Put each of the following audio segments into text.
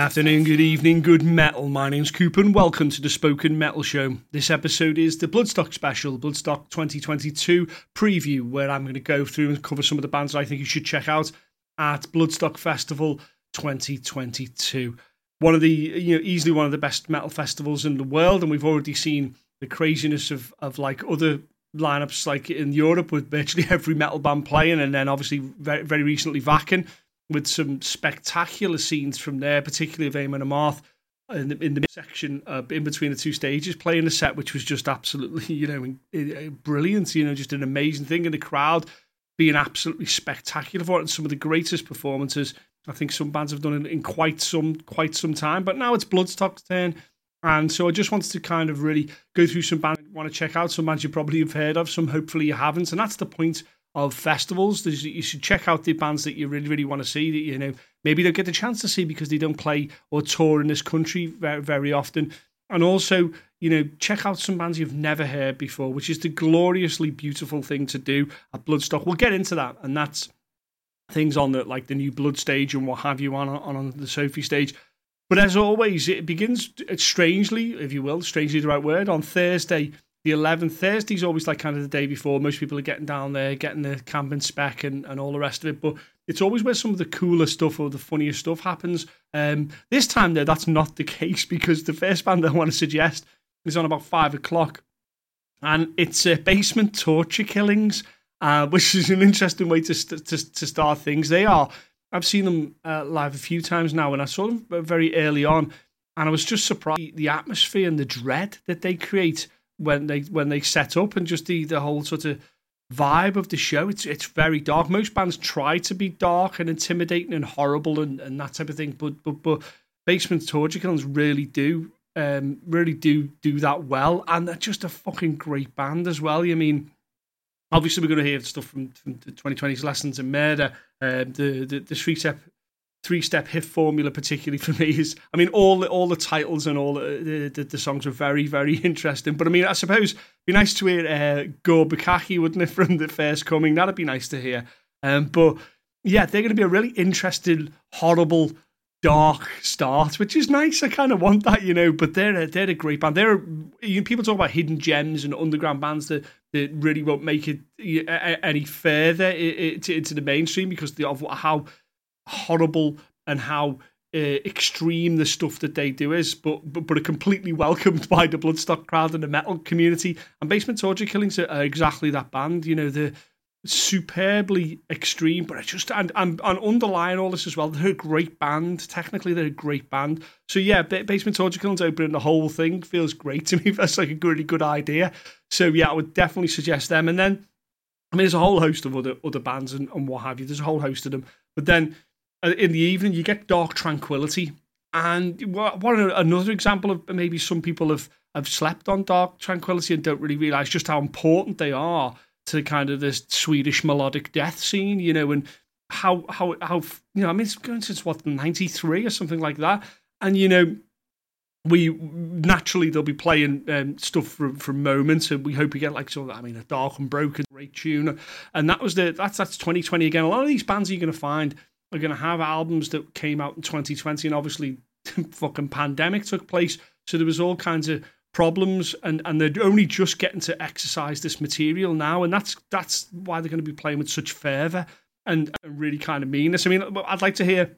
Afternoon, good evening, good metal. My name's Cooper and welcome to the Spoken Metal Show. This episode is the Bloodstock special, Bloodstock 2022 preview, where I'm going to go through and cover some of the bands I think you should check out at Bloodstock Festival 2022. One of the, you know, easily one of the best metal festivals in the world, and we've already seen the craziness of, of like other lineups like in Europe with virtually every metal band playing, and then obviously very, very recently Wacken with some spectacular scenes from there, particularly of Amon Amarth in the, in the section uh, in between the two stages, playing a set which was just absolutely, you know, brilliant. You know, just an amazing thing, and the crowd being absolutely spectacular for it, and some of the greatest performances I think some bands have done in, in quite some quite some time. But now it's Bloodstock's turn. And so I just wanted to kind of really go through some bands want to check out, some bands you probably have heard of, some hopefully you haven't. And that's the point of festivals. There's, you should check out the bands that you really, really want to see that you know maybe don't get the chance to see because they don't play or tour in this country very, very often. And also, you know, check out some bands you've never heard before, which is the gloriously beautiful thing to do at Bloodstock. We'll get into that, and that's things on the like the new Blood stage and what have you on on, on the Sophie stage. But as always, it begins strangely, if you will, strangely the right word, on Thursday the 11th. Thursday's always like kind of the day before. Most people are getting down there, getting the camping spec and, and all the rest of it. But it's always where some of the cooler stuff or the funniest stuff happens. Um, this time, though, that's not the case because the first band I want to suggest is on about five o'clock. And it's uh, Basement Torture Killings, uh, which is an interesting way to, st- to, to start things. They are. I've seen them uh, live a few times now, and I saw them very early on, and I was just surprised the atmosphere and the dread that they create when they when they set up and just the the whole sort of vibe of the show. It's it's very dark. Most bands try to be dark and intimidating and horrible and, and that type of thing, but but but Basement Killings really do um really do do that well, and they're just a fucking great band as well. You mean. Obviously, we're going to hear stuff from, from the 2020's Lessons in Murder, um, the, the the step three step hit formula, particularly for me, is I mean all the, all the titles and all the, the, the songs are very very interesting. But I mean, I suppose it'd be nice to hear uh, Gore Bukaki, wouldn't it, from the first coming? That'd be nice to hear. Um, but yeah, they're going to be a really interesting, horrible, dark start, which is nice. I kind of want that, you know. But they're a, they're a great band. They're you know, people talk about hidden gems and underground bands that that really won't make it any further into the mainstream because of how horrible and how uh, extreme the stuff that they do is, but, but but are completely welcomed by the Bloodstock crowd and the metal community. And Basement Torture Killings are, are exactly that band. You know, the superbly extreme, but I just and, and and underlying all this as well, they're a great band. Technically, they're a great band. So yeah, Basement Torture Killings opening the whole thing feels great to me. That's like a really good idea. So yeah, I would definitely suggest them. And then, I mean, there's a whole host of other other bands and, and what have you. There's a whole host of them. But then in the evening, you get Dark Tranquillity. And what, another example of maybe some people have, have slept on Dark Tranquillity and don't really realize just how important they are to kind of this Swedish melodic death scene, you know, and how how how you know, I mean, it's going since what ninety three or something like that, and you know, we naturally they'll be playing um, stuff from from moments, and we hope we get like sort of I mean, a dark and broken great tune, and that was the that's that's twenty twenty again. A lot of these bands you're going to find are going to have albums that came out in 2020, and obviously, fucking pandemic took place, so there was all kinds of problems, and and they're only just getting to exercise this material now, and that's that's why they're going to be playing with such fervor and, and really kind of meanness. I mean, I'd like to hear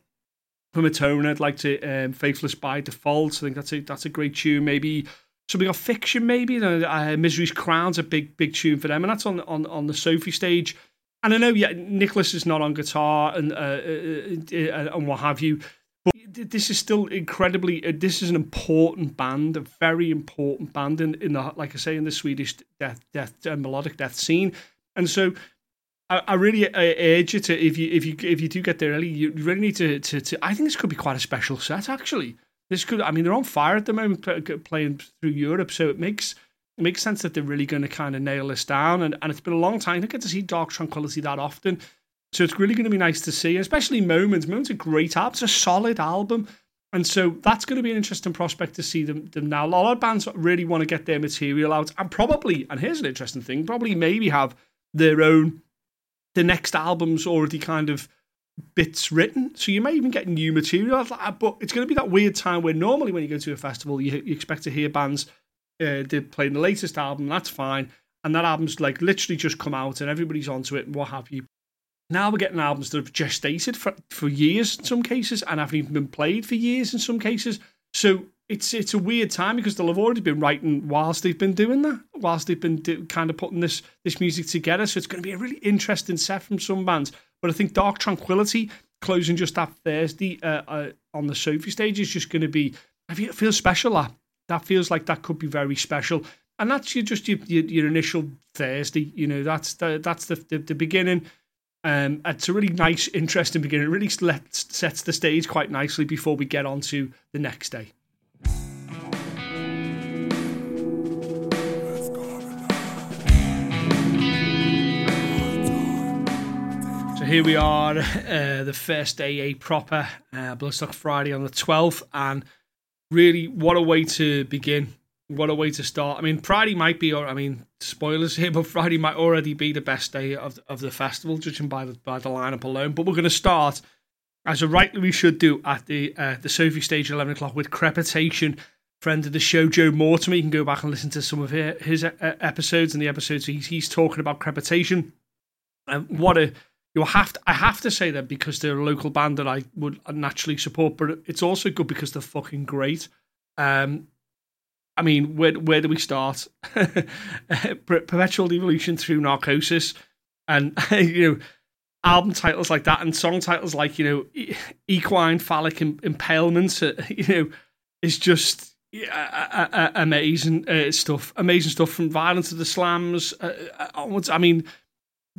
from Atoma. I'd like to um, "Faithless by Default." I think that's a that's a great tune. Maybe something of fiction. Maybe uh, "Misery's Crown's a big big tune for them, and that's on on on the Sophie stage. And I know, yeah, Nicholas is not on guitar and uh, uh, uh, and what have you, but this is still incredibly. this is an important band, a very important band in, in the like I say in the Swedish death death melodic death scene. And so, I, I really urge you to if you if you if you do get there early, you really need to, to to. I think this could be quite a special set actually. This could. I mean, they're on fire at the moment, playing through Europe, so it makes it makes sense that they're really going to kind of nail this down. And, and it's been a long time. I don't get to see Dark Tranquillity that often. So it's really going to be nice to see, especially Moments. Moments a great album. It's a solid album. And so that's going to be an interesting prospect to see them, them now. A lot of bands really want to get their material out and probably, and here's an interesting thing, probably maybe have their own, the next album's already kind of bits written, so you may even get new material. But it's going to be that weird time where normally when you go to a festival, you, you expect to hear bands uh, they're playing the latest album. That's fine, and that album's like literally just come out and everybody's onto it and what have you. Now we're getting albums that have gestated for for years in some cases and haven't even been played for years in some cases. So it's it's a weird time because they'll have already been writing whilst they've been doing that, whilst they've been do, kind of putting this this music together. So it's going to be a really interesting set from some bands. But I think Dark Tranquillity closing just that Thursday uh, uh, on the Sophie stage is just going to be. I feel special. That that feels like that could be very special. And that's your, just your, your, your initial Thursday. You know, that's the that's the the, the beginning. Um, it's a really nice, interesting beginning. It really sets the stage quite nicely before we get on to the next day. So here we are, uh, the first day, a proper uh, Bloodstock Friday on the 12th, and really, what a way to begin. What a way to start. I mean, Friday might be, or I mean, spoilers here, but Friday might already be the best day of, of the festival, judging by the by the lineup alone. But we're going to start, as a rightly we should do, at the uh, the Sophie stage at 11 o'clock with Crepitation. Friend of the show, Joe Mortimer. You can go back and listen to some of his, uh, episodes and the episodes he's, he's talking about Crepitation. And what a you have to, I have to say that because they're a local band that I would naturally support, but it's also good because they're fucking great. Um, I mean, where where do we start? Perpetual evolution through narcosis, and you know, album titles like that, and song titles like you know, equine phallic impalement. Uh, you know, is just uh, amazing uh, stuff. Amazing stuff from Violence of the Slams uh, uh, onwards. I mean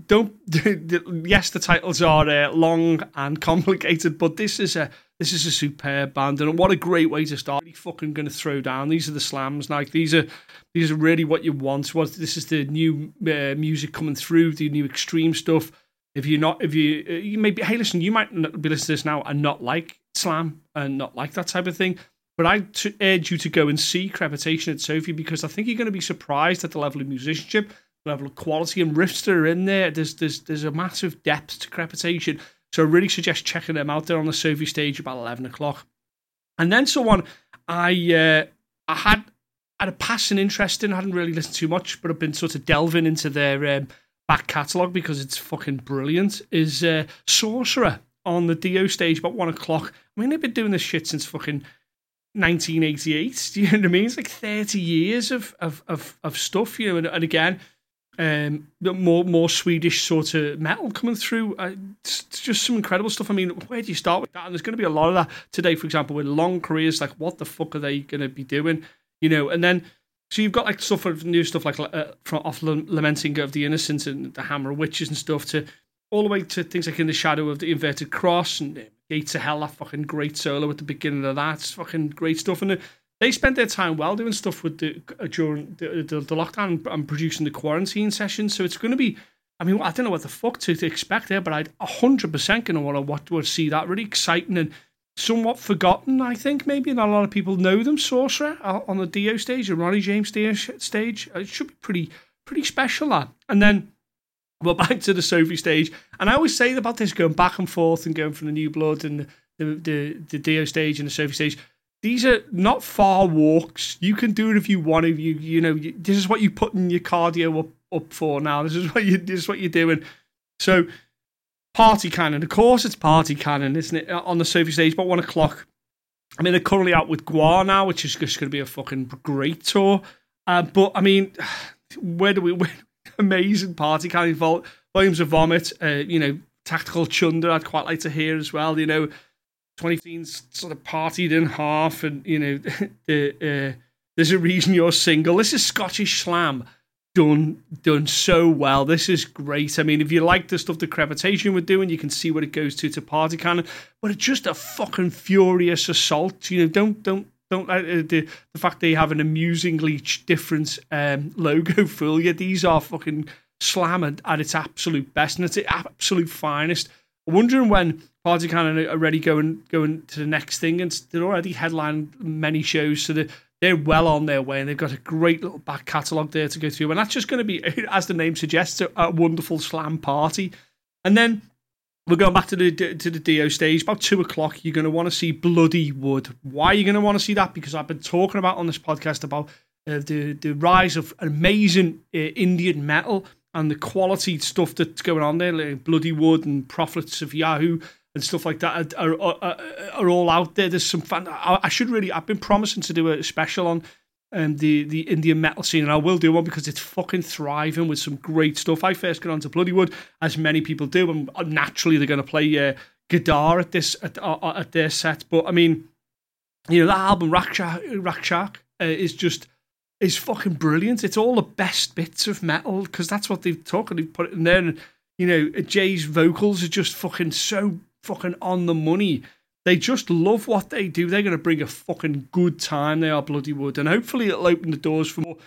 don't yes the titles are uh, long and complicated but this is a this is a superb band and what a great way to start. Really fucking going to throw down. These are the slams like these are these are really what you want. What this is the new uh, music coming through the new extreme stuff. If you're not if you uh, you maybe hey listen you might be listening to this now and not like slam and not like that type of thing but I t- urge you to go and see Crepitation at Sophie because I think you're going to be surprised at the level of musicianship level of quality and riffs that are in there. There's there's there's a massive depth to Crepitation. So I really suggest checking them out. They're on the Sophie stage about eleven o'clock. And then someone I uh, I had had a passing interest in. I hadn't really listened too much, but I've been sort of delving into their um, back catalogue because it's fucking brilliant. Is uh, Sorcerer on the Dio stage about one o'clock? I mean, they've been doing this shit since fucking 1988. Do you know what I mean? It's like 30 years of of of, of stuff, you know. And, and again, um, more more Swedish sort of metal coming through. Uh, it's, just some incredible stuff. I mean, where do you start with that? And there's going to be a lot of that today, for example, with long careers. Like, what the fuck are they going to be doing? You know, and then so you've got like stuff of new stuff like uh, from off lamenting of the innocent and the hammer of witches and stuff to all the way to things like in the shadow of the inverted cross and gates of hell. That fucking great solo at the beginning of that. It's fucking great stuff. And they spent their time well doing stuff with the uh, during the, the, the lockdown and producing the quarantine sessions. So it's going to be. I mean, I don't know what the fuck to, to expect there, but I'd hundred percent going to want to watch, to see that. Really exciting and somewhat forgotten. I think maybe not a lot of people know them. Sorcerer uh, on the Dio stage, the Ronnie James Dio stage. It should be pretty pretty special. That and then we're back to the Sophie stage. And I always say about this going back and forth and going from the New Blood and the the, the, the Dio stage and the Sophie stage these are not far walks. You can do it if you want to. You you know you, this is what you put in your cardio up up for now. This is what you this is what you're doing. So party cannon, of course, it's party cannon, isn't it? On the Sophie stage, about one o'clock. I mean, they're currently out with GWAR now, which is just going to be a fucking great tour. Uh, but I mean, where do we? Where, amazing party cannon vault volumes of vomit. Uh, you know, tactical chunder. I'd quite like to hear as well. You know 2015's sort of partied in half, and you know, uh, there's a reason you're single. This is Scottish slam done done so well. This is great. I mean, if you like the stuff the Crepitation were doing, you can see what it goes to to Party Cannon. But it's just a fucking furious assault. You know, don't don't don't uh, the the fact they have an amusingly different um, logo fool you. These are fucking slam at, at its absolute best and its absolute finest. Wondering when Party Cannon are already going going to the next thing, and they're already headlined many shows, so they're, they're well on their way, and they've got a great little back catalogue there to go through. And that's just going to be, as the name suggests, a, a wonderful slam party. And then we're going back to the to the Dio stage about two o'clock. You're going to want to see Bloodywood. Why are you going to want to see that? Because I've been talking about on this podcast about uh, the the rise of amazing uh, Indian metal and the quality stuff that's going on there, like Bloodywood and Prophets of Yahoo and stuff like that, are, are, are, all out there. There's some fan. I, I should really. I've been promising to do a special on um, the the Indian metal scene, and I will do one because it's fucking thriving with some great stuff. I first got onto Bloodywood, as many people do, and naturally they're going to play uh, Gaddaar at this at, uh, at their set. But I mean, you know, that album Rakshak uh, is just is fucking brilliant. It's all the best bits of metal because that's what they've talked and they've put it in there. And you know, Jay's vocals are just fucking so fucking on the money. They just love what they do. They're going to bring a fucking good time. They are Bloodywood, and hopefully it'll open the doors for more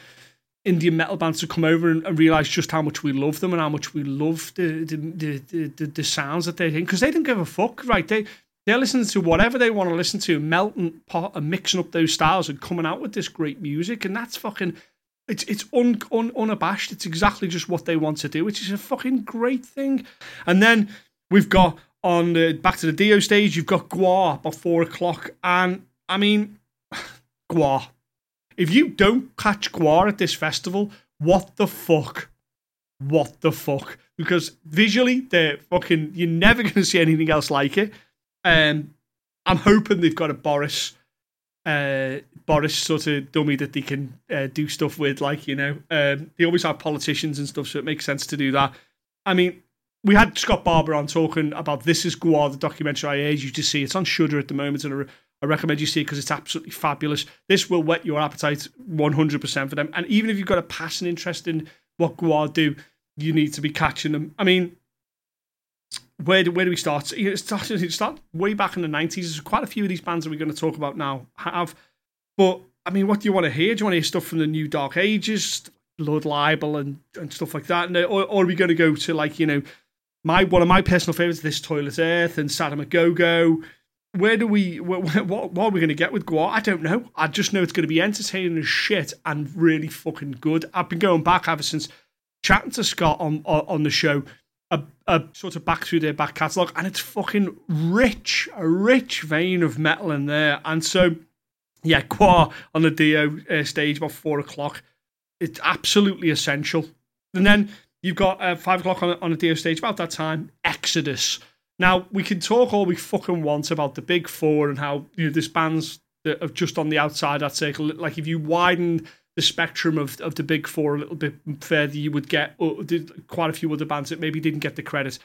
Indian metal bands to come over and, and realize just how much we love them and how much we love the the the, the, the sounds that they're in because they don't give a fuck, right? They they're listening to whatever they want to listen to, melting pot and mixing up those styles and coming out with this great music, and that's fucking. It's it's un, un, unabashed. It's exactly just what they want to do, which is a fucking great thing. And then we've got on the back to the Dio stage, you've got Gwar by four o'clock, and I mean, Gwar. If you don't catch Gwar at this festival, what the fuck? What the fuck? Because visually, they're fucking. You're never going to see anything else like it. Um, I'm hoping they've got a Boris, uh, Boris sort of dummy that they can uh, do stuff with. Like you know, um, they always have politicians and stuff, so it makes sense to do that. I mean, we had Scott Barber on talking about This Is Gwar, the documentary I urge you to see. It's on Shudder at the moment, and I, recommend you see it because it's absolutely fabulous. This will whet your appetite 100% for them. And even if you've got a passing interest in what Gwar do, you need to be catching them. I mean, where do, where do we start? It started it start way back in the 90s. There's quite a few of these bands that we're going to talk about now have. But, I mean, what do you want to hear? Do you want to hear stuff from the new Dark Ages, Blood Libel, and, and stuff like that? or, or are we going to go to, like, you know, my one of my personal favorites, this Toilet Earth and Go. Where do we what what, what are we going to get with Gwar? I don't know. I just know it's going to be entertaining as shit and really fucking good. I've been going back ever since chatting to Scott on on the show, a, a sort of back through their back catalogue, and it's fucking rich, a rich vein of metal in there. And so, yeah, Gwar on the Dio uh, stage about four o'clock. It's absolutely essential. And then You've got uh, five o'clock on, on a Dio stage about that time. Exodus. Now we can talk all we fucking want about the big four and how you know this band's that are just on the outside that circle. Like if you widen the spectrum of, of the big four a little bit further, you would get quite a few other bands that maybe didn't get the credit.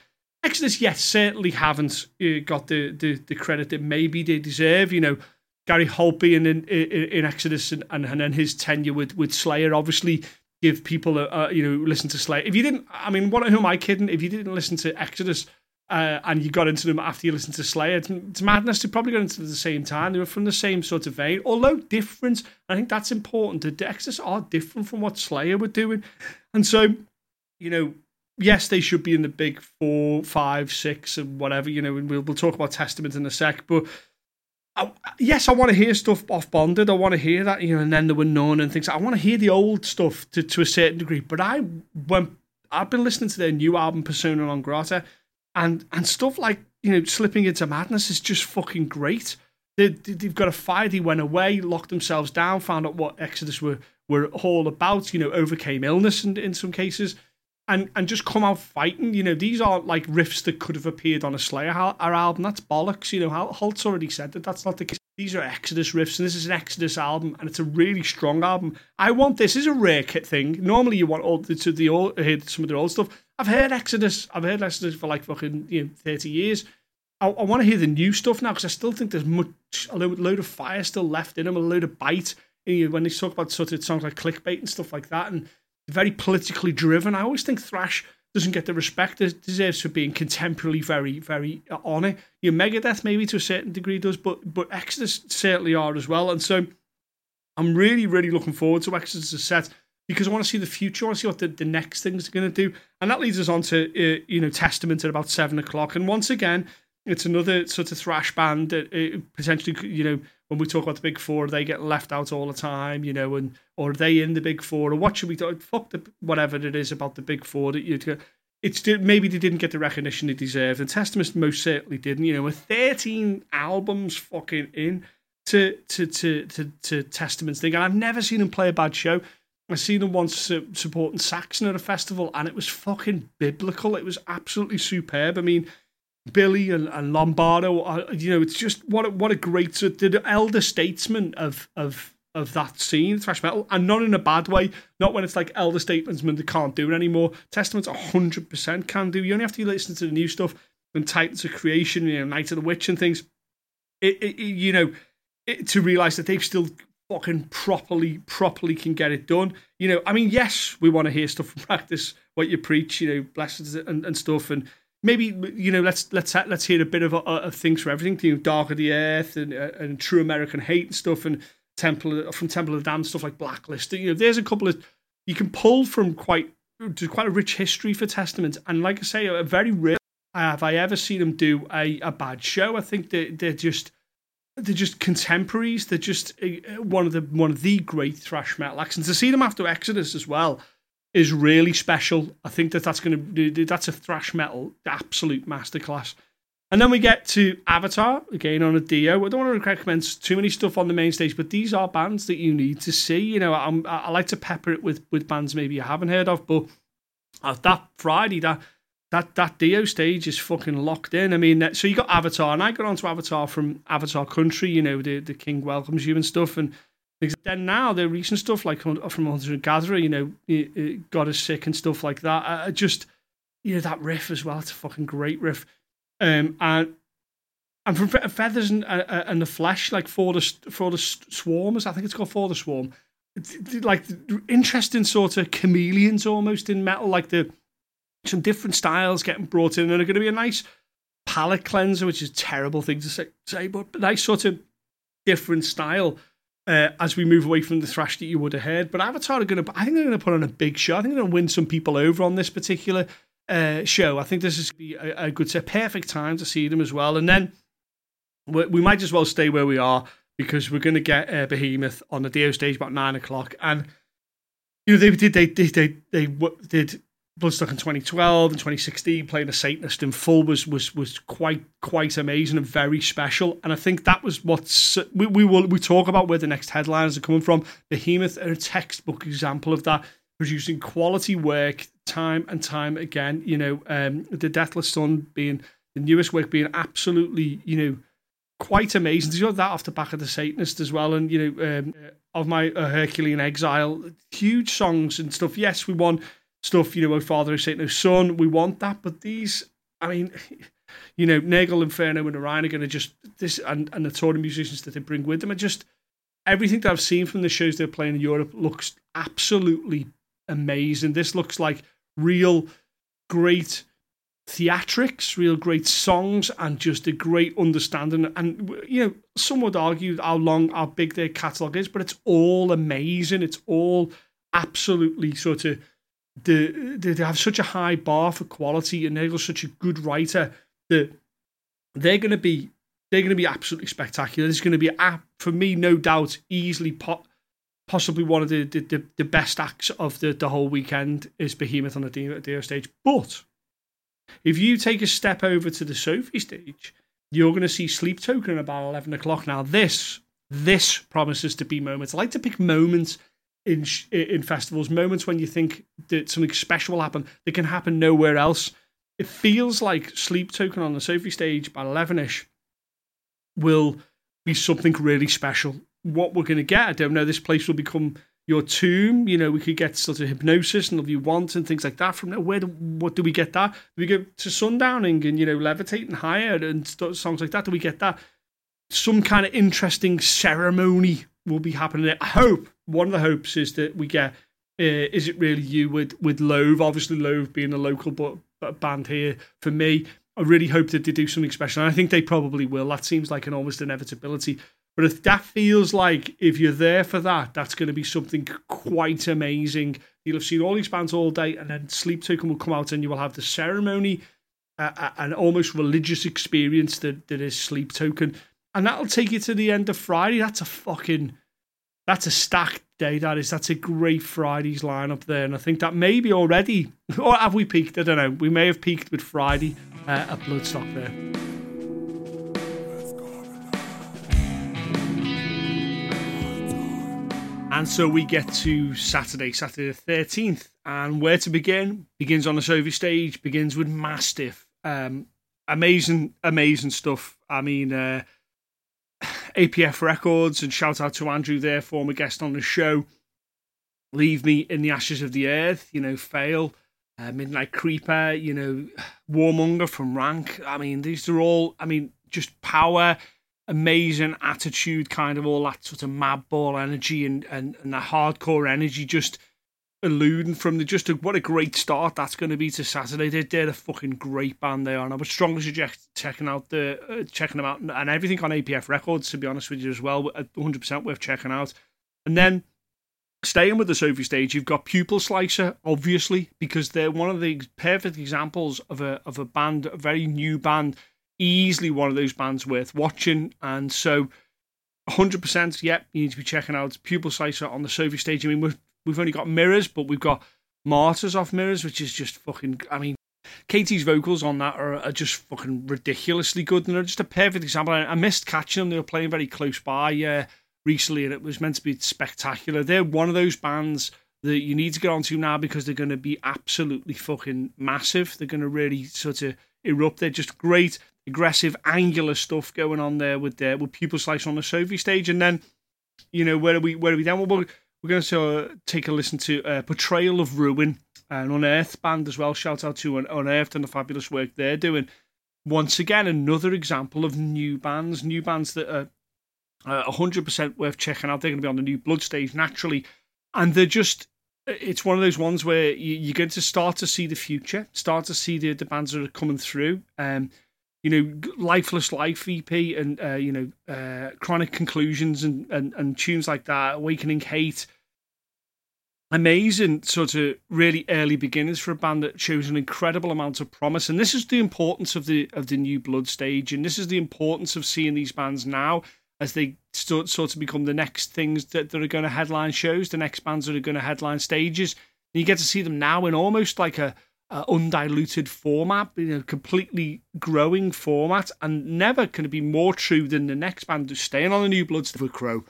Exodus, yes, certainly haven't uh, got the, the, the credit that maybe they deserve. You know, Gary Holt in, in, in Exodus and, and, and then his tenure with, with Slayer, obviously give people a, a, you know listen to Slayer. If you didn't, I mean, what who am I kidding? If you didn't listen to Exodus uh, and you got into them after you listened to Slayer, it's, it's madness to probably got into them at the same time. They were from the same sort of vein, although different. I think that's important. The Dexters are different from what Slayer were doing, and so you know. Yes, they should be in the big four, five, six, and whatever. You know, and we'll we'll talk about Testament in a sec. But I, yes, I want to hear stuff off bonded. I want to hear that, you know, and then there were none and things. I want to hear the old stuff to, to a certain degree. But I when I've been listening to their new album Persona non grata, and and stuff like you know slipping into madness is just fucking great. They, they've got a fire. They went away, locked themselves down, found out what Exodus were were all about. You know, overcame illness in, in some cases and and just come out fighting. You know, these aren't like riffs that could have appeared on a Slayer album. That's bollocks. You know, Holt's already said that that's not the case. These are Exodus riffs, and this is an Exodus album, and it's a really strong album. I want this is a rare kit thing. Normally, you want all the, to the old, hear some of their old stuff. I've heard Exodus. I've heard Exodus for like fucking you know thirty years. I, I want to hear the new stuff now because I still think there's much a load, load of fire still left in them, a load of bite. You know, when they talk about sort of songs like clickbait and stuff like that, and very politically driven. I always think thrash doesn't get the respect it deserves for being contemporarily very, very uh, on it. Your Megadeth maybe to a certain degree does, but but Exodus certainly are as well. And so I'm really, really looking forward to Exodus' set because I want to see the future. I want to see what the, the next things are going to do. And that leads us on to, uh, you know, Testament at about seven o'clock. And once again, it's another sort of thrash band that uh, potentially, you know, when we talk about the big four, they get left out all the time, you know, and or are they in the big four, or what should we do? Fuck the whatever it is about the big four that you it's maybe they didn't get the recognition they deserved, and Testament most certainly didn't. You know, with 13 albums fucking in to to to to, to Testament's thing, and I've never seen them play a bad show. I seen them once uh, supporting Saxon at a festival, and it was fucking biblical. It was absolutely superb. I mean, Billy and, and Lombardo, are, you know, it's just what a, what a great the elder statesman of of of that scene, thrash metal, and not in a bad way. Not when it's like elder statesmen that can't do it anymore. Testament's hundred percent can do. You only have to listen to the new stuff and Titans of Creation, you know, Night of the Witch and things. It, it you know, it, to realize that they've still fucking properly, properly can get it done. You know, I mean, yes, we want to hear stuff from practice, what you preach, you know, blessings and, and stuff, and maybe you know, let's let's let's hear a bit of, of things for everything. You know, Dark of the Earth and uh, and True American Hate and stuff, and Temple from Temple of the Damned stuff like Blacklist. You know, there's a couple of you can pull from quite quite a rich history for Testament, and like I say, a very rare have I ever seen them do a, a bad show. I think they they're just they're just contemporaries. They're just uh, one of the one of the great thrash metal acts, and to see them after Exodus as well is really special. I think that that's going to that's a thrash metal absolute masterclass. And then we get to Avatar again on a Dio. I don't want to recommend too many stuff on the main stage, but these are bands that you need to see. You know, I'm, I like to pepper it with with bands maybe you haven't heard of, but uh, that Friday that that that Dio stage is fucking locked in. I mean, so you got Avatar, and I got onto Avatar from Avatar Country. You know, the the King welcomes you and stuff, and then now the recent stuff like from Hunter and Gatherer, you know, God is sick and stuff like that. I just you know that riff as well. It's a fucking great riff, um, and and from Feathers and uh, uh, and the Flesh, like for the for the Swarmers, I think it's called for the Swarm. It's, like interesting sort of chameleons almost in metal, like the some different styles getting brought in, and they're going to be a nice palette cleanser, which is a terrible thing to say, but nice sort of different style uh, as we move away from the thrash that you would have heard. But Avatar are going to, I think they're going to put on a big show. I think they're going to win some people over on this particular uh, show. I think this is be a, a good, a perfect time to see them as well. And then we, might as well stay where we are because we're going to get uh, Behemoth on the Dio stage about nine o'clock. And you know they did they they they, they, they did Bloodstock in 2012 and 2016, playing a Satanist in full was was was quite quite amazing and very special. And I think that was what we we will we talk about where the next headlines are coming from. Behemoth are a textbook example of that, producing quality work time and time again. You know, um, the Deathless Sun being the newest work being absolutely you know quite amazing. You got that off the back of the Satanist as well, and you know um, of my uh, Herculean Exile, huge songs and stuff. Yes, we won stuff, you know, Father of Satan, Son, we want that. But these, I mean, you know, Nergal, Inferno, and Orion are going to just, this, and, and the touring musicians that they bring with them are just, everything that I've seen from the shows they're playing in Europe looks absolutely amazing. This looks like real great theatrics, real great songs, and just a great understanding. And you know, some would argue how long, how big their catalogue is, but it's all amazing. It's all absolutely sort of the, they have such a high bar for quality, and Nergal's such a good writer that they're going to be they're going to be absolutely spectacular. It's going to be for me, no doubt, easily po- possibly one of the, the, the, best acts of the, the whole weekend is Behemoth on the Dio stage. But if you take a step over to the Sophie stage, you're going to see Sleep Token about eleven o'clock. Now this this promises to be moments. I like to pick moments in in festivals, moments when you think that something special will happen that can happen nowhere else. It feels like Sleep Token on the Sophie stage by 11 ish will be something really special. What we're going to get, I don't know. This place will become your tomb. You know, we could get sort of hypnosis and love you want and things like that from there. Where do, what do we get that? Do we go to sundowning and you know levitating higher and st- songs like that? Do we get that? Some kind of interesting ceremony will be happening. I hope one of the hopes is that we get uh, is it really you with with Loathe? Obviously, Loathe being a local but, but band here for me. I really hope that they do something special, and I think they probably will. That seems like an almost inevitability. But if that feels like if you're there for that, that's going to be something quite amazing. You'll have seen all these bands all day, and then Sleep Token will come out, and you will have the ceremony, uh, an almost religious experience that, that is Sleep Token, and that'll take you to the end of Friday. That's a fucking that's a stacked day that is. That's a great Friday's lineup there, and I think that maybe already, or have we peaked? I don't know. We may have peaked with Friday uh, at Bloodstock there. And so we get to Saturday, Saturday the 13th. And where to begin? Begins on the Sophie stage, begins with Mastiff. Um, amazing, amazing stuff. I mean, uh, APF Records, and shout out to Andrew there, former guest on the show. Leave Me in the Ashes of the Earth, you know, Fail, uh, Midnight Creeper, you know, Warmonger from Rank. I mean, these are all, I mean, just power, amazing attitude, kind of all that sort of Madball energy and, and, and the hardcore energy just alluding from the just a, what a great start that's going to be to Saturday. They're, they're a fucking great band they are, and I would strongly suggest checking out the uh, checking them out and everything on APF Records. To be honest with you, as well, 100 percent worth checking out. And then staying with the Sophie stage, you've got Pupil Slicer, obviously, because they're one of the perfect examples of a of a band, a very new band, easily one of those bands worth watching. And so, 100%, yep, you need to be checking out Pupil Slicer on the Sophie stage. I mean, we're we've only got mirrors, but we've got martyrs off mirrors, which is just fucking. I mean, Katie's vocals on that are, are just fucking ridiculously good, and they're just a perfect example. I, I missed catching them; they were playing very close by uh, recently, and it was meant to be spectacular. They're one of those bands that you need to get onto now because they're going to be absolutely fucking massive. They're going to really sort of erupt. They're just great, aggressive, angular stuff going on there with their with Pupil Slice on the Sophie stage, and then you know where are we where are we then? Well, we're going to take a listen to uh, Portrayal of Ruin, an Unearthed band as well. Shout out to Unearthed and the fabulous work they're doing. Once again, another example of new bands, new bands that are uh, 100% worth checking out. They're going to be on the new Blood stage naturally. And they're just, it's one of those ones where you, are going to start to see the future, start to see the, the bands that are coming through. Um, you know, Lifeless Life EP and, uh, you know, uh, Chronic Conclusions and, and, and tunes like that, Awakening Hate. Amazing, sort of really early beginnings for a band that shows an incredible amount of promise. And this is the importance of the of the new blood stage, and this is the importance of seeing these bands now as they start, sort of become the next things that, that are going to headline shows, the next bands that are going to headline stages. And you get to see them now in almost like a uh, undiluted format, you know, completely growing format, and never can it be more true than the next band who's staying on the New Bloods for Crow.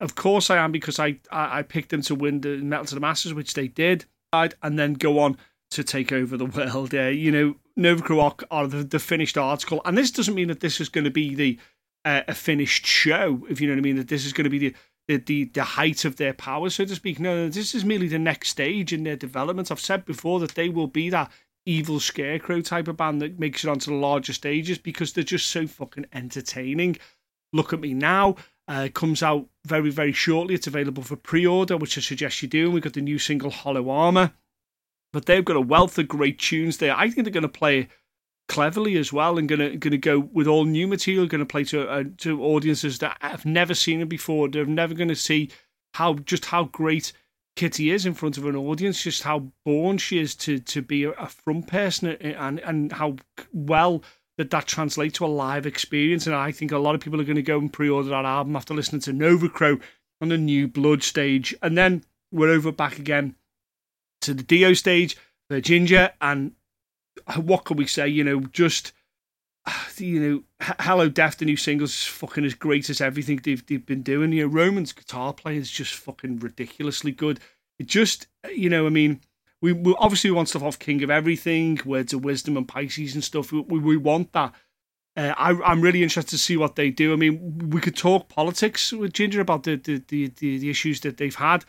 Of course, I am because I, I, I picked them to win the Metal to the Masses, which they did, and then go on to take over the world. Uh, you know, Nova Crow are the, the finished article, and this doesn't mean that this is going to be the uh, a finished show, if you know what I mean. That this is going to be the the, the, the height of their power, so to speak. No, this is merely the next stage in their development. I've said before that they will be that evil scarecrow type of band that makes it onto the larger stages because they're just so fucking entertaining. Look at me now. Uh, comes out very, very shortly. It's available for pre order, which I suggest you do. And we've got the new single Hollow Armor. But they've got a wealth of great tunes there. I think they're going to play cleverly as well and gonna gonna go with all new material gonna play to uh, to audiences that have never seen it before they're never gonna see how just how great Kitty is in front of an audience just how born she is to to be a, front person and and how well that that translates to a live experience. And I think a lot of people are going to go and pre-order that album after listening to Nova Crow on the new Blood stage. And then we're over back again to the Dio stage for Jinjer and what can we say? You know, just you know, Hello Death, the new singles, is fucking as great as everything they've they've been doing. You know, Roman's guitar playing is just fucking ridiculously good. It just, you know, I mean, we, we obviously want stuff off King of Everything, Words of Wisdom and Pisces and stuff. We we, we want that. Uh, I, I'm really interested to see what they do. I mean, we could talk politics with Jinjer about the, the, the, the issues that they've had.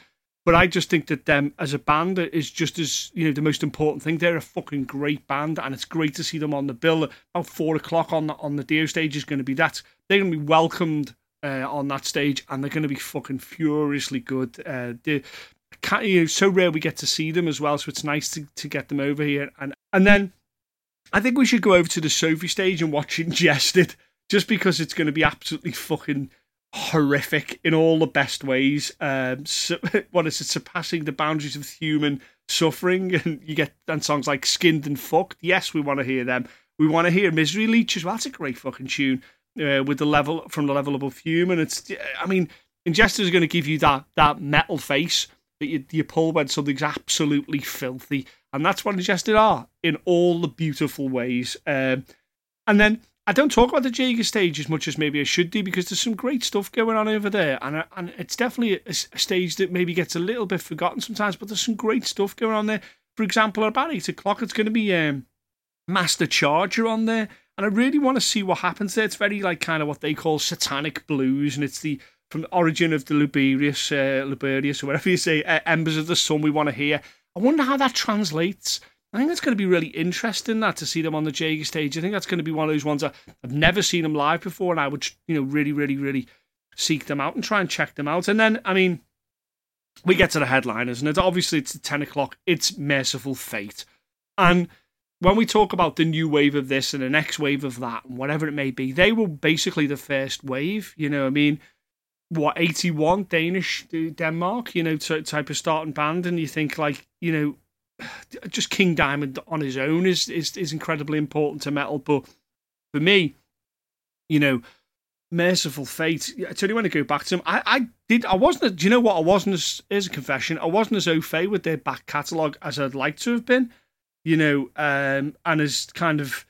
But I just think that them as a band is just as you know the most important thing. They're a fucking great band, and it's great to see them on the bill. About four o'clock on the on the Dio stage is going to be that. They're going to be welcomed uh, on that stage, and they're going to be fucking furiously good. Uh, they, you know, so rare we get to see them as well, so it's nice to, to get them over here. And and then I think we should go over to the Sophie stage and watch Ingested, just because it's going to be absolutely fucking horrific in all the best ways. Um, what is it? Surpassing the boundaries of human suffering, and you get and songs like "Skinned and Fucked." Yes, we want to hear them. We want to hear "Misery Leech" as well. That's a great fucking tune. Uh, with the level from the level above human, it's. I mean, Ingested is going to give you that that metal face that you, you pull when something's absolutely filthy, and that's what Ingested are in all the beautiful ways. Um, and then I don't talk about the Jaeger stage as much as maybe I should do because there's some great stuff going on over there, and and it's definitely a, a stage that maybe gets a little bit forgotten sometimes. But there's some great stuff going on there. For example, about eight o'clock, it's going to be um, Master Charger on there, and I really want to see what happens there. It's very like kind of what they call satanic blues, and it's the from the origin of the Liberius, uh, Liberius, or whatever you say, uh, Embers of the Sun. We want to hear. I wonder how that translates. I think that's going to be really interesting that to see them on the Jaeger stage. I think that's going to be one of those ones that I've never seen them live before, and I would, you know, really, really, really seek them out and try and check them out. And then, I mean, we get to the headliners, and it's obviously it's ten o'clock. It's Mercyful Fate, and when we talk about the new wave of this and the next wave of that, and whatever it may be, they were basically the first wave. You know, I mean, what eighty one Danish uh, Denmark, you know, type of starting band, and you think like, you know, just King Diamond on his own is is is incredibly important to metal. But for me, you know, Mercyful Fate. I tell you when to go back to them. I, I did. I wasn't. Do you know what? I wasn't as. A confession. I wasn't as au fait with their back catalogue as I'd like to have been. You know, um, and as kind of.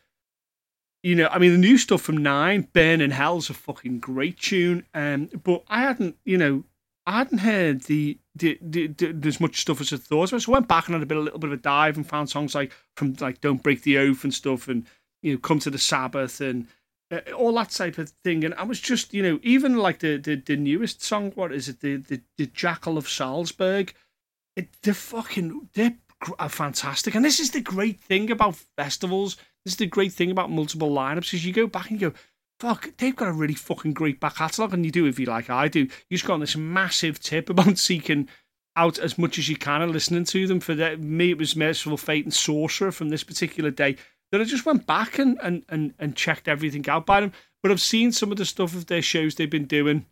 You know, I mean, the new stuff from Nine, Burn in Hell's a fucking great tune. Um, but I hadn't, you know, I hadn't heard the, the, the, the as much stuff as I thought. So I went back and had a bit a little bit of a dive and found songs like from like Don't Break the Oath and stuff, and you know Come to the Sabbath and uh, all that type of thing. And I was just you know even like the the, the newest song, what is it? The the, the Jackal of Salzburg. It, they're fucking they're fantastic. And this is the great thing about festivals. This is the great thing about multiple lineups is you go back and you go, fuck, they've got a really fucking great back catalogue, and you do if you like I do. You just got on this massive tip about seeking out as much as you can and listening to them. For the, me, it was Mercyful Fate and Sorcerer from this particular day that I just went back and, and, and, and checked everything out by them. But I've seen some of the stuff of their shows they've been doing,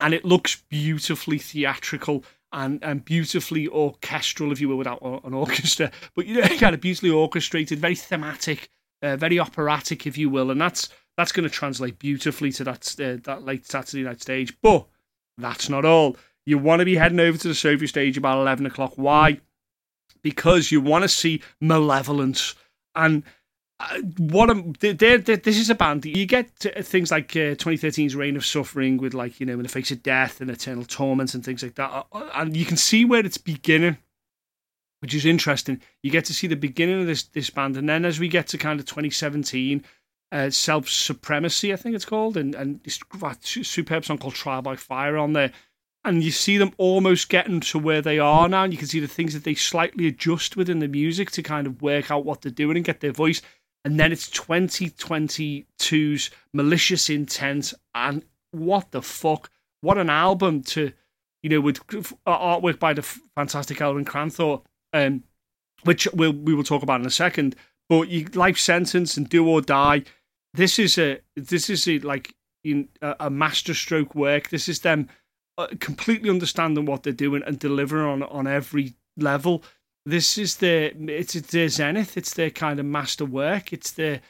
and it looks beautifully theatrical and, and beautifully orchestral, if you will, without an orchestra. But you know, kind of beautifully orchestrated, very thematic, uh, very operatic, if you will, and that's that's going to translate beautifully to that uh, that late Saturday night stage. But that's not all. You want to be heading over to the Sophie stage about eleven o'clock. Why? Because you want to see Malevolence and. Uh, what a, they're, they're, this is a band you get things like uh, 2013's Reign of Suffering with like you know in the face of death and eternal torment and things like that uh, uh, and you can see where it's beginning which is interesting you get to see the beginning of this this band and then as we get to kind of 2017 uh, Self Supremacy, I think it's called, and and superb song called Trial by Fire on there. And you see them almost getting to where they are now, and you can see the things that they slightly adjust within the music to kind of work out what they're doing and get their voice. And then it's 2022's Malicious Intent, and what the fuck? What an album to, you know, with artwork by the fantastic Eliran Kantor, um, which we'll, we will talk about in a second. But you, Life Sentence and Do or Die this is a this is a like in, a, a masterstroke work. This is them uh, completely understanding what they're doing and delivering on on every level. This is their it's, their zenith. It's their kind of master work. It's their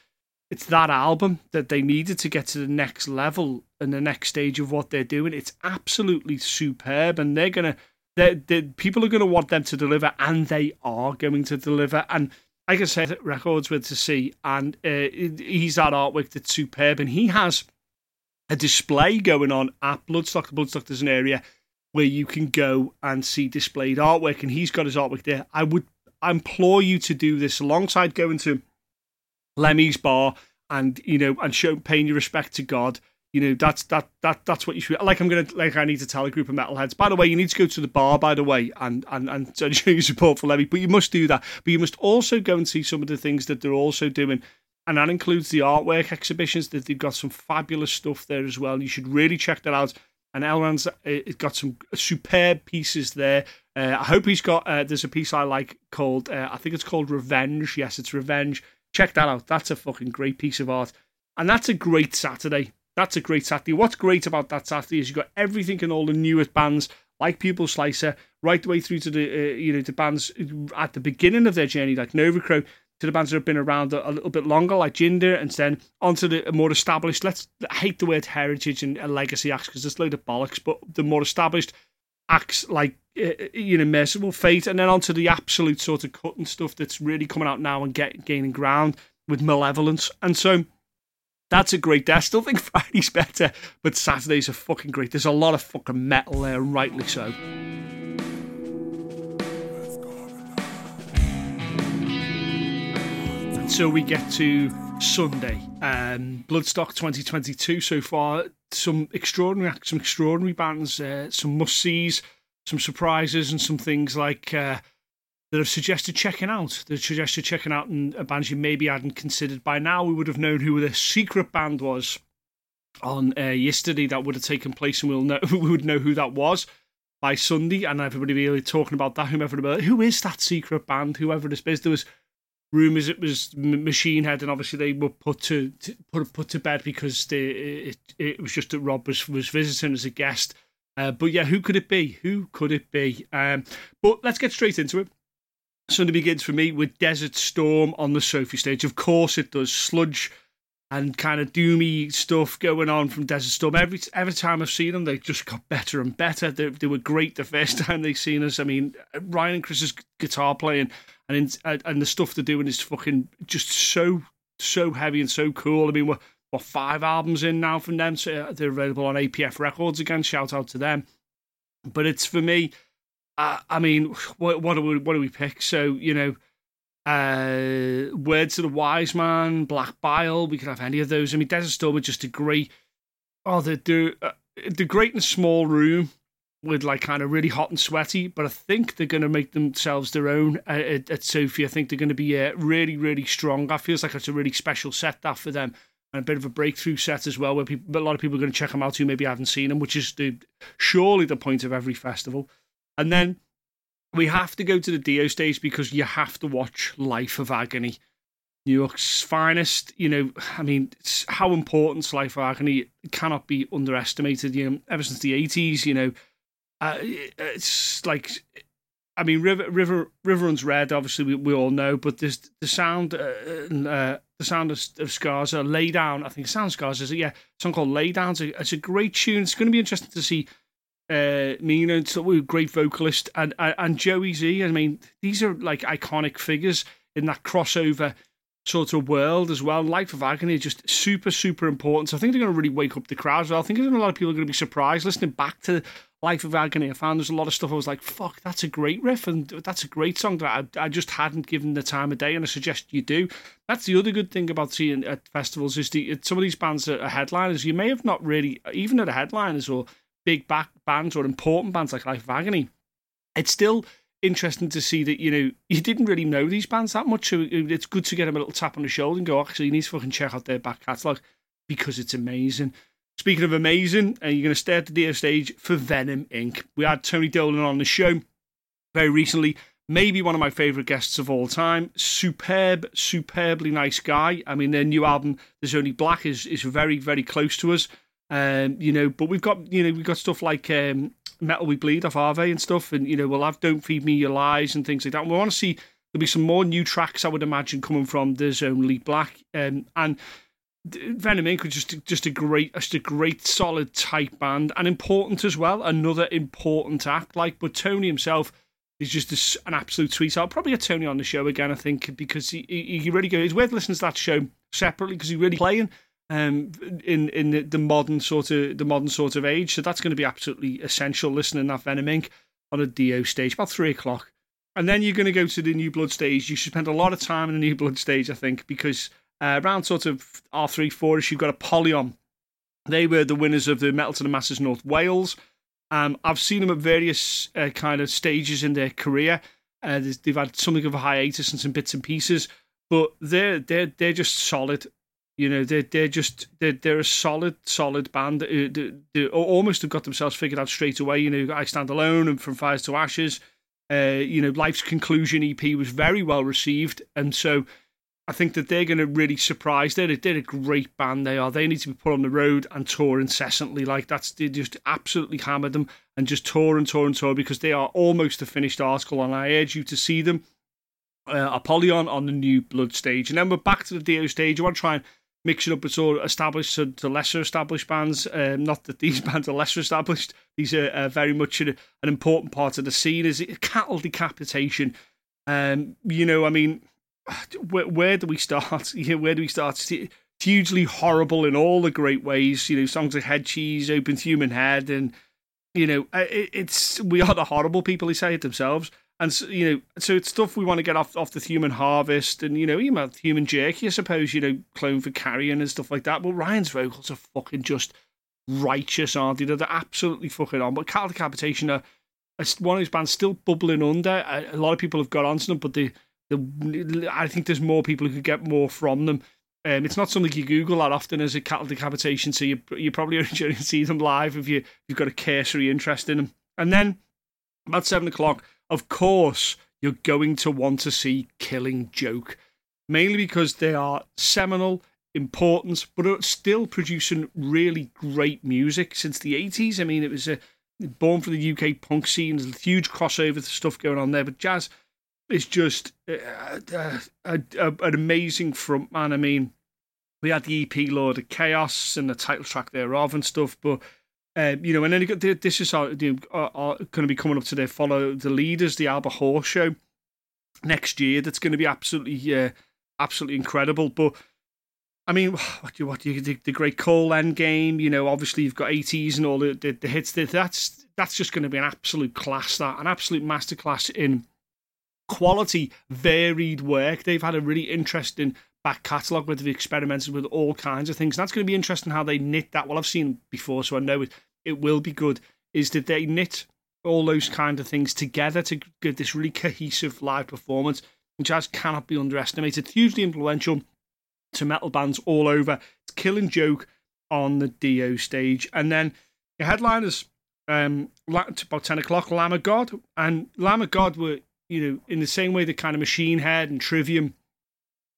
it's that album that they needed to get to the next level and the next stage of what they're doing. It's absolutely superb, and they're gonna. They're, people are to want them to deliver, and they are going to deliver. And I said, records with to see, and uh, he's that artwork that's superb, and he has a display going on at Bloodstock. Bloodstock, there's an area where you can go and see displayed artwork, and he's got his artwork there. I would implore you to do this alongside going to Lemmy's bar and you know and show paying your respect to God you know that's that that that's what you should like i'm gonna like i need to tell a group of metalheads by the way you need to go to the bar by the way and and and show your support for Lemmy but you must do that but you must also go and see some of the things that they're also doing and that includes the artwork exhibitions that they've got some fabulous stuff there as well you should really check that out and Eliran's uh, it got some superb pieces there. Uh, I hope he's got. Uh, there's a piece I like called. Uh, I think it's called Revenge. Yes, it's Revenge. Check that out. That's a fucking great piece of art, and that's a great Saturday. That's a great Saturday. What's great about that Saturday is you've got everything and all the newest bands like Pupil Slicer, right the way through to the uh, you know the bands at the beginning of their journey, like Nova Crow. to the bands that have been around a, a little bit longer, like Jinjer, and then onto the more established. Let's I hate the word heritage and, and legacy acts because there's a load of bollocks, but the more established acts like uh, you know Mercyful Fate, and then onto the absolute sort of cutting stuff that's really coming out now and get, gaining ground with Malevolence, and so. That's a great day. I still think Friday's better, but Saturdays are fucking great. There's a lot of fucking metal there, and rightly so. so we get to Sunday, um, Bloodstock 2022 so far. Some extraordinary, some extraordinary bands, uh, some must sees, some surprises, and some things like uh, that have suggested checking out. That suggested checking out and a band you maybe hadn't considered by now. We would have known who the secret band was on uh, yesterday that would have taken place, and we'll know we would know who that was by Sunday, and everybody really talking about that. Whoever, who is that secret band? Whoever this is, there was rumors it was Machine Head, and obviously they were put to, to put put to bed because they, it it was just that Rob was was visiting as a guest. Uh, but yeah, who could it be? Who could it be? Um, but let's get straight into it. Sunday begins for me with Desert Storm on the Sophie stage. Of course, it does sludge and kind of doomy stuff going on from Desert Storm. Every every time I've seen them, they just got better and better. They, they were great the first time they seen us. I mean, Ryan and Chris's guitar playing and in, and the stuff they're doing is fucking just so so heavy and so cool. I mean, we're, we're five albums in now from them, so uh, they're available on APF Records again. Shout out to them. But it's for me. Uh, I mean, what, what do we what do we pick? So you know, uh, Words of the Wise Man, Black Bile. We could have any of those. I mean, Desert Storm are just a great. Oh, they're, they're, uh, they're great in a small room with like kind of really hot and sweaty, but I think they're going to make themselves their own at, at, at Sophie. I think they're going to be uh, really, really strong. That feels like it's a really special set that for them and a bit of a breakthrough set as well, where people, a lot of people are going to check them out who maybe haven't seen them, which is the, surely the point of every festival. And then we have to go to the Dio stage because you have to watch Life of Agony. New York's finest, you know, I mean, how important Life of Agony cannot be underestimated. You know, ever since the 80s, you know, uh, it's like I mean, River River River runs red. Obviously, we, we all know, but there's the sound, uh, uh, the sound of, of Scars, uh, Lay Down. I think Sound Scars is it? Yeah, a song called Lay Down. It's a, it's a great tune. It's going to be interesting to see. Uh, know, it's a great vocalist and and Joey Z. I mean, these are like iconic figures in that crossover sort of world as well. Life of Agony is just super super important. So I think they're going to really wake up the crowd as well. I think a lot of people are going to be surprised listening back to Life of Agony, I found there's a lot of stuff I was like, fuck, that's a great riff and that's a great song that I, I just hadn't given the time of day and I suggest you do. That's the other good thing about seeing at festivals is the, some of these bands are headliners, you may have not really, even at a headliners or big back bands or important bands like Life of Agony, it's still interesting to see that, you know, you didn't really know these bands that much. So it's good to get them a little tap on the shoulder and go, actually, you need to fucking check out their back catalogue because it's amazing. Speaking of amazing, uh, you're going to stay at the Dio stage for Venom Inc. We had Tony Dolan on the show very recently. Maybe one of my favourite guests of all time. Superb, superbly nice guy. I mean, their new album, There's Only Black, is is very, very close to us. Um, you know, but we've got you know we've got stuff like um, Metal We Bleed off Ave and stuff, and you know we'll have Don't Feed Me Your Lies and things like that. And we want to see there'll be some more new tracks I would imagine coming from There's Only Black, um, and Venom Inc. was just just a great, just a great, solid, tight band, and important as well. Another important act, like, but Tony himself is just an absolute sweetheart. I'll probably get Tony on the show again, I think, because he he, he really goes. It's worth listening to that show separately because he's really playing um in in the, the, modern sort of the modern sort of age. So that's going to be absolutely essential. Listening that Venom Inc. on a Dio stage about three o'clock, and then you're going to go to the New Blood stage. You should spend a lot of time in the New Blood stage, I think, because uh, around sort of R3, 4 ish, you've got Apollyon. They were the winners of the Metal to the Masses North Wales. Um, I've seen them at various uh, kind of stages in their career. Uh, they've had something of a hiatus and some bits and pieces, but they're they're they're just solid. You know, they're they're just they're they're a solid solid band. They, they, they almost have got themselves figured out straight away. You know, I Stand Alone and From Fires to Ashes. Uh, you know, Life's Conclusion EP was very well received, and so I think that they're going to really surprise. They're, they're a great band. They are. They need to be put on the road and tour incessantly. Like that's they just absolutely hammer them and just tour and tour and tour because they are almost a finished article. And I urge you to see them uh, Apollyon on the new Blood stage, and then we're back to the Dio stage. I want to try and mix it up with sort of established to, to lesser established bands. Um, not that these bands are lesser established; these are uh, very much an, an, important part of the scene. Is it cattle decapitation? Um, you know, I mean, where, where do we start? Yeah, where do we start? It's hugely horrible in all the great ways. You know, songs like Head Cheese, Open Human Head, and you know, it, it's we are the horrible people. They say it themselves. And so, you know, so it's stuff we want to get off off the human harvest, and you know, even human jerky, I suppose. You know, clone for carrion and stuff like that. But Ryan's vocals are fucking just righteous, aren't they? They're absolutely fucking on. But Cattle Decapitation are, are one of those bands still bubbling under. A, a lot of people have got onto them, but the the I think there's more people who could get more from them. Um, it's not something you Google that often as a cattle decapitation, so you you probably only going to see them live if you you've got a cursory interest in them. And then about seven o'clock of course, you're going to want to see Killing Joke, mainly because they are seminal, important, but are still producing really great music since the 80s. I mean, it was a born for the UK punk scene. A huge crossover stuff going on there, but Jaz is just uh, uh, uh, an amazing frontman. I mean, we had the EP Lord of Chaos and the title track thereof and stuff, but um, you know, and then got, this is how, you know, going to be coming up to their follow the leaders, the Albert Horse show next year. That's going to be absolutely, uh, absolutely incredible. But I mean, what do you, what do you, the, the Great Cull end game? You know, obviously you've got 80s and all the, the, the hits. That's that's just going to be an absolute class. That an absolute masterclass in quality, varied work. They've had a really interesting back catalogue where they've experimented with all kinds of things. And that's going to be interesting how they knit that. Well, I've seen before, so I know it, it will be good. Is that they knit all those kind of things together to get this really cohesive live performance, which Jaz cannot be underestimated. It's hugely influential to metal bands all over. It's Killing Joke on the Dio stage. And then the headliners, um, about 10 o'clock, Lamb of God. And Lamb of God were, you know, in the same way the kind of Machine Head and Trivium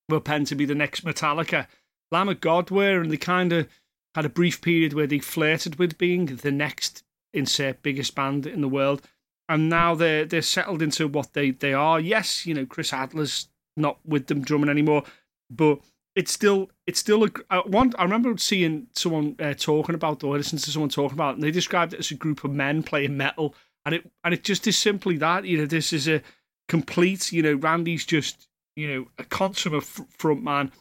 were penned to be the next Metallica. Lamb of God were, and they kind of had a brief period where they flirted with being the next insert biggest band in the world, and now they're they're settled into what they they are. Yes, you know Chris Adler's not with them drumming anymore, but it's still it's still a I, one. I remember seeing someone uh, talking about or listening to someone talking about, it, and they described it as a group of men playing metal, and it and it just is simply that. You know, this is a complete. You know, Randy's just you know, a consummate front man,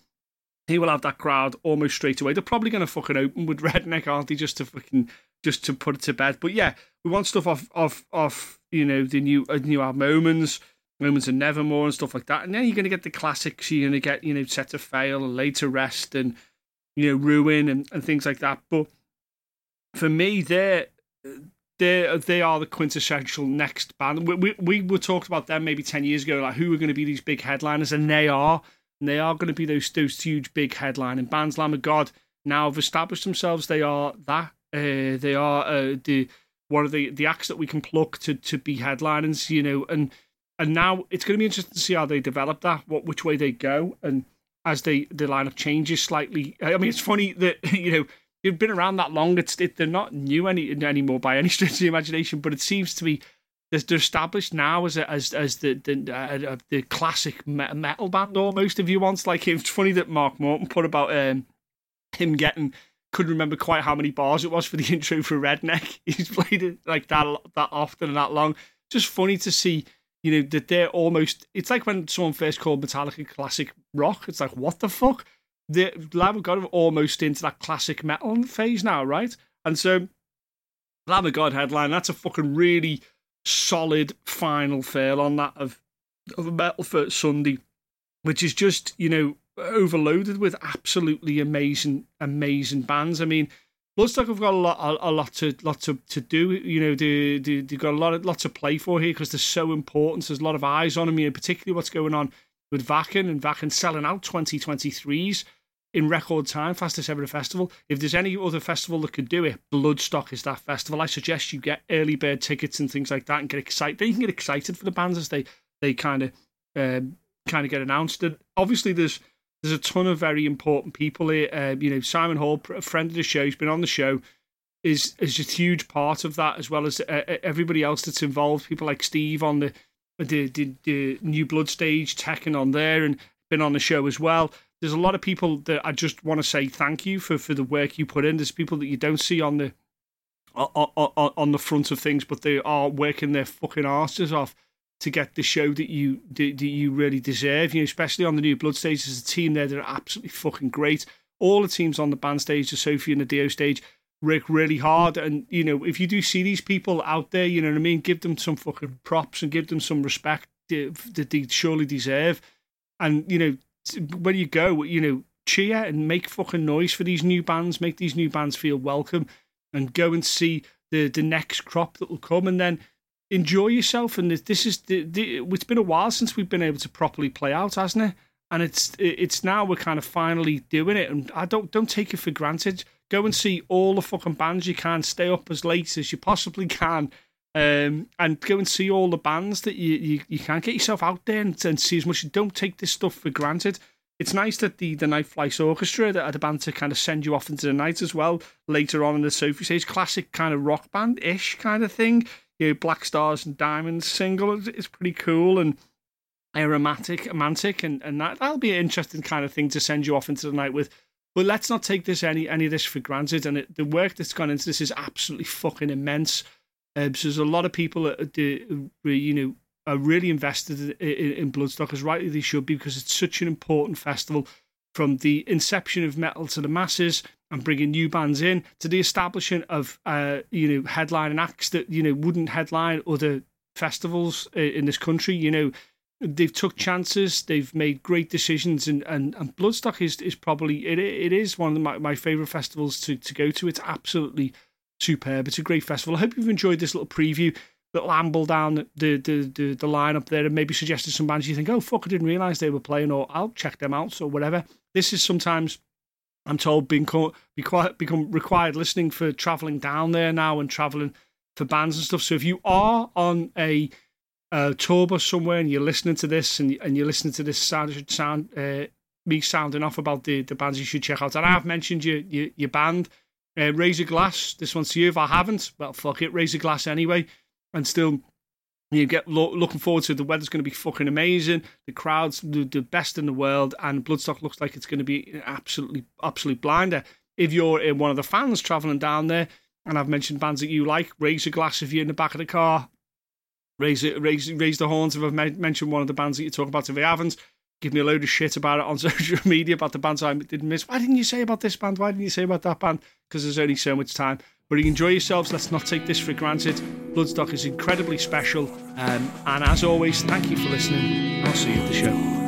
he will have that crowd almost straight away. They're probably going to fucking open with Redneck, aren't they? Just to fucking just to put it to bed. But yeah, we want stuff off off off you know the new uh, new album Omens. Omens of Nevermore and stuff like that, and then you're going to get the classics. You're going to get, you know, Set to Fail and to Rest and, you know, Ruin and, and things like that. But for me, they're they they are the quintessential next band. We, we we were talked about them maybe ten years ago, like who were going to be these big headliners, and they are, and they are going to be those those huge big headlining bands. Lamb of God now have established themselves. They are that. Uh, they are uh, the one of the the acts that we can pluck to to be headliners. You know, and and now it's going to be interesting to see how they develop that, what which way they go, and as they the lineup changes slightly. I mean, it's funny that you know they've been around that long. It's it, they're not new any anymore by any stretch of the imagination, but it seems to be they're established now as a, as as the the, uh, the classic metal band almost. If you want, like it's funny that Mark Morton put about um, him getting couldn't remember quite how many bars it was for the intro for Redneck. He's played it like that that often and that long. Just funny to see, you know, that they're almost. It's like when someone first called Metallica classic rock. It's like what the fuck the Lamb of God almost into that classic metal phase now, right? And so, Lamb of God headline, that's a fucking really solid final fail on that of, of a metal for Sunday, which is just, you know, overloaded with absolutely amazing, amazing bands. I mean, Bloodstock have got a lot, a, a lot to, lot to, to do. You know, they, they, they've got a lot, of, lot to play for here because they're so important. There's a lot of eyes on them. You know, particularly what's going on with Wacken and Wacken selling out 2023s in record time, fastest ever festival. If there's any other festival that could do it, Bloodstock is that festival. I suggest you get early bird tickets and things like that and get excited. You can get excited for the bands as they they kind of um, kind of get announced. And obviously, there's there's a ton of very important people here. Uh, you know, Simon Hall, a friend of the show, he's been on the show, is is a huge part of that, as well as uh, everybody else that's involved. People like Steve on the the, the, the new blood stage taken on there and been on the show as well. There's a lot of people that I just want to say thank you for, for the work you put in. There's people that you don't see on the on, on, on the front of things, but they are working their fucking asses off to get the show that you that, you really deserve. You know, especially on the new blood stage, there's a team there that are absolutely fucking great. All the teams on the band stage, the Sophie and the Dio stage, work really hard. And you know, if you do see these people out there, you know what I mean, give them some fucking props and give them some respect that they surely deserve. And you know, when you go, you know, cheer and make fucking noise for these new bands, make these new bands feel welcome, and go and see the the next crop that will come, and then enjoy yourself. And this is the, the it's been a while since we've been able to properly play out, hasn't it? And it's it's now we're kind of finally doing it, and I don't don't take it for granted. Go and see all the fucking bands you can. Stay up as late as you possibly can. Um, and go and see all the bands that you, you, you can get yourself out there and, and see as much. Don't take this stuff for granted it's nice that the the Night Flights Orchestra that had a band to kind of send you off into the night as well later on in the Sophie stage, classic kind of rock band ish kind of thing. You know, Black Stars and Diamonds single is pretty cool and Aeromantic, romantic, and and that that'll be an interesting kind of thing to send you off into the night with. But let's not take this any any of this for granted. And it, the work that's gone into this is absolutely fucking immense. Um, so there's a lot of people that, you know are really invested in, in Bloodstock as rightly they should be because it's such an important festival from the inception of metal to the masses and bringing new bands in to the establishment of uh, you know headlining acts that you know wouldn't headline other festivals in this country. You know they've took chances, they've made great decisions, and and, and Bloodstock is is probably it it is one of my, my favorite festivals to to go to. It's absolutely superb. It's a great festival. I hope you've enjoyed this little preview little amble down the the, the, the line up there and maybe suggested some bands you think, oh fuck, I didn't realise they were playing, or I'll check them out, or whatever. This is sometimes I'm told being be quite become required listening for travelling down there now and travelling for bands and stuff. So if you are on a uh, tour bus somewhere and you're listening to this and and you're listening to this sound sound uh, me sounding off about the, the bands you should check out, and I've mentioned your your, your band. Uh, Raise a Glass, this one's to you. If I haven't, well, fuck it, Raise a Glass anyway and still you get lo- looking forward to the weather's going to be fucking amazing. The crowds the, the best in the world, and Bloodstock looks like it's going to be absolutely absolute blinder. If you're one of the fans traveling down there, and I've mentioned bands that you like, raise a glass if you're in the back of the car. Raise it, raise raise the horns if I've mentioned one of the bands that you talk about. If you haven't, give me a load of shit about it on social media about the bands I didn't miss. Why didn't you say about this band? Why didn't you say about that band? Because there's only so much time. But enjoy yourselves. Let's not take this for granted. Bloodstock is incredibly special. Um, and as always, thank you for listening. I'll see you at the show.